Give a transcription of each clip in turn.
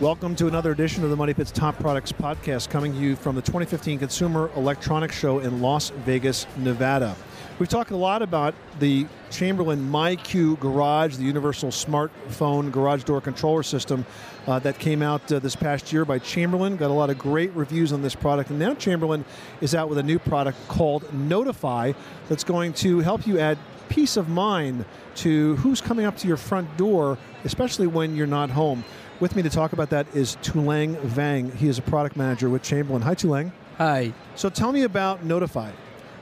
Welcome to another edition of the Money Pits Top Products Podcast, coming to you from the 2015 Consumer Electronics Show in Las Vegas, Nevada. We've talked a lot about the Chamberlain MyQ Garage, the universal smartphone garage door controller system uh, that came out uh, this past year by Chamberlain. Got a lot of great reviews on this product. And now Chamberlain is out with a new product called Notifi that's going to help you add peace of mind to who's coming up to your front door, especially when you're not home. With me to talk about that is Tulang Vang. He is a product manager with Chamberlain. Hi, Tulang. Hi. So tell me about Notifi.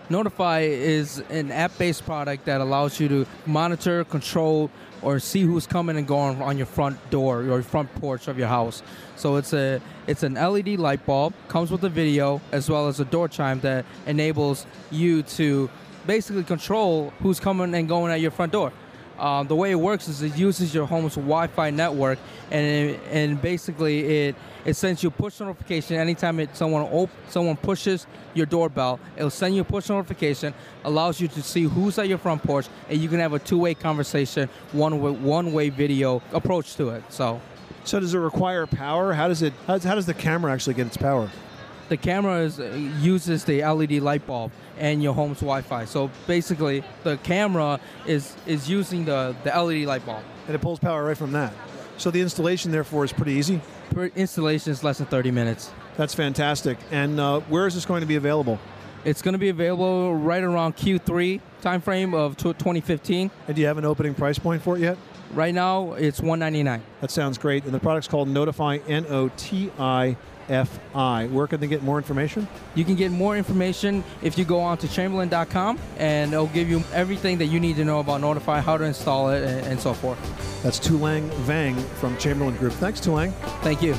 Notifi is an app-based product that allows you to monitor, control, or see who's coming and going on your front door or front porch of your house. So it's a it's an LED light bulb, comes with a video as well as a door chime that enables you to basically control who's coming and going at your front door. Um, the way it works is it uses your home's Wi-Fi network, and it, and basically it it sends you a push notification anytime it someone op- someone pushes your doorbell. It'll send you a push notification, allows you to see who's at your front porch, and you can have a two-way conversation, one way, one-way video approach to it. So. So does it require power? How does it? How does, how does the camera actually get its power? The camera is, uh, uses the LED light bulb and your home's Wi-Fi. So basically, the camera is is using the, the LED light bulb. And it pulls power right from that. So the installation, therefore, is pretty easy. Per installation is less than 30 minutes. That's fantastic. And uh, where is this going to be available? It's going to be available right around Q3 timeframe of 2015. And do you have an opening price point for it yet? Right now, it's 199 That sounds great. And the product's called Notifi, N O T I F I. Where can they get more information? You can get more information if you go on to chamberlain.com and it'll give you everything that you need to know about Notifi, how to install it, and, and so forth. That's Tulang Vang from Chamberlain Group. Thanks, Tulang. Thank you.